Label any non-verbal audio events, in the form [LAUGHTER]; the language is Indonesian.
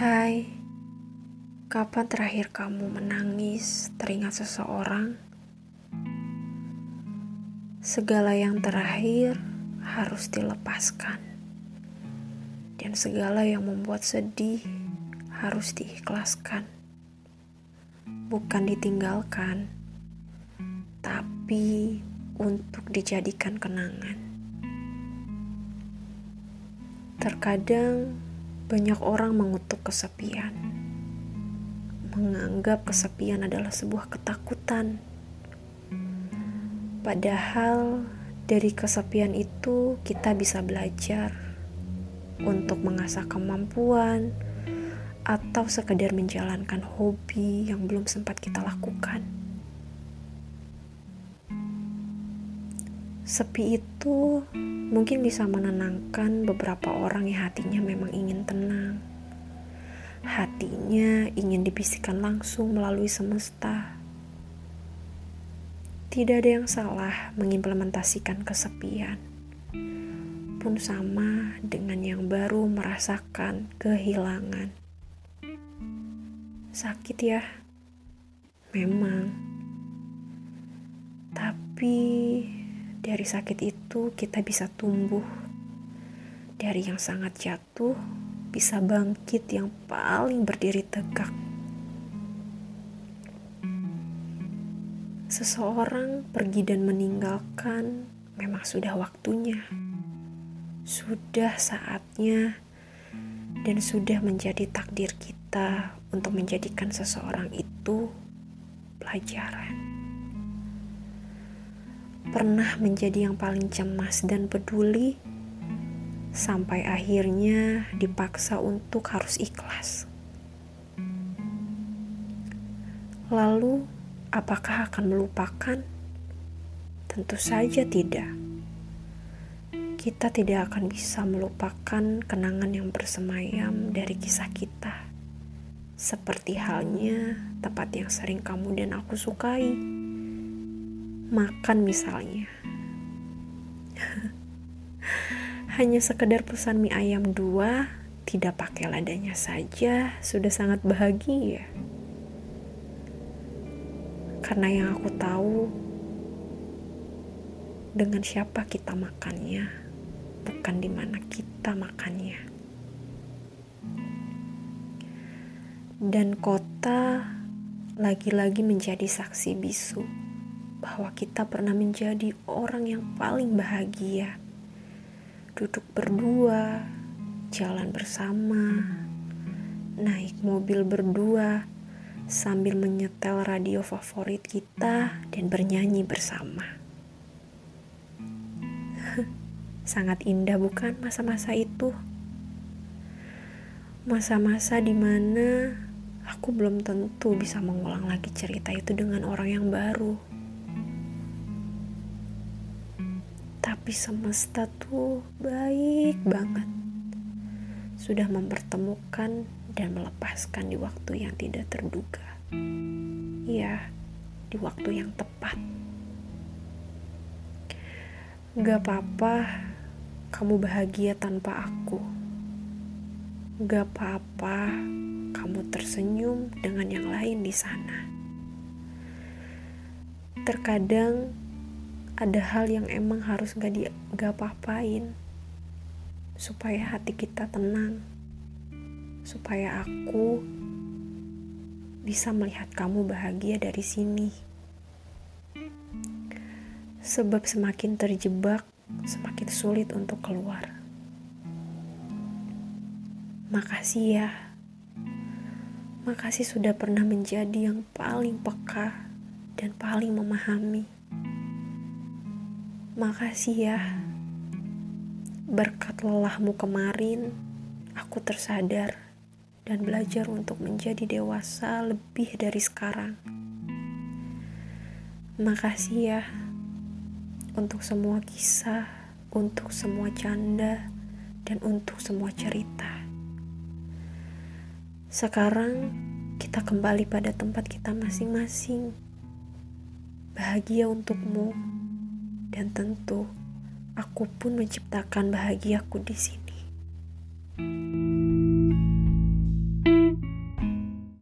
Hai, kapan terakhir kamu menangis teringat seseorang? Segala yang terakhir harus dilepaskan, dan segala yang membuat sedih harus diikhlaskan, bukan ditinggalkan, tapi untuk dijadikan kenangan. Terkadang banyak orang mengutuk kesepian, menganggap kesepian adalah sebuah ketakutan. Padahal dari kesepian itu kita bisa belajar untuk mengasah kemampuan atau sekedar menjalankan hobi yang belum sempat kita lakukan. Sepi itu mungkin bisa menenangkan beberapa orang yang hatinya memang ingin tenang. Hatinya ingin dibisikkan langsung melalui semesta. Tidak ada yang salah mengimplementasikan kesepian. Pun sama dengan yang baru merasakan kehilangan. Sakit ya? Memang. Tapi dari sakit itu kita bisa tumbuh. Dari yang sangat jatuh bisa bangkit yang paling berdiri tegak. Seseorang pergi dan meninggalkan memang sudah waktunya. Sudah saatnya dan sudah menjadi takdir kita untuk menjadikan seseorang itu pelajaran pernah menjadi yang paling cemas dan peduli, sampai akhirnya dipaksa untuk harus ikhlas. Lalu, apakah akan melupakan? Tentu saja tidak. Kita tidak akan bisa melupakan kenangan yang bersemayam dari kisah kita, seperti halnya tempat yang sering kamu dan aku sukai makan misalnya. Hanya sekedar pesan mie ayam dua tidak pakai ladanya saja sudah sangat bahagia. Karena yang aku tahu dengan siapa kita makannya bukan di mana kita makannya. Dan kota lagi-lagi menjadi saksi bisu bahwa kita pernah menjadi orang yang paling bahagia. Duduk berdua, jalan bersama, naik mobil berdua, sambil menyetel radio favorit kita dan bernyanyi bersama. [LAUGHS] Sangat indah bukan masa-masa itu? Masa-masa di mana aku belum tentu bisa mengulang lagi cerita itu dengan orang yang baru Tapi semesta tuh baik banget. Sudah mempertemukan dan melepaskan di waktu yang tidak terduga. Ya, di waktu yang tepat. Gak apa-apa kamu bahagia tanpa aku. Gak apa-apa kamu tersenyum dengan yang lain di sana. Terkadang ada hal yang emang harus gak di gak apa-apain. Supaya hati kita tenang. Supaya aku bisa melihat kamu bahagia dari sini. Sebab semakin terjebak semakin sulit untuk keluar. Makasih ya. Makasih sudah pernah menjadi yang paling peka dan paling memahami Makasih ya. Berkat lelahmu kemarin, aku tersadar dan belajar untuk menjadi dewasa lebih dari sekarang. Makasih ya untuk semua kisah, untuk semua canda, dan untuk semua cerita. Sekarang kita kembali pada tempat kita masing-masing. Bahagia untukmu dan tentu aku pun menciptakan bahagiaku di sini.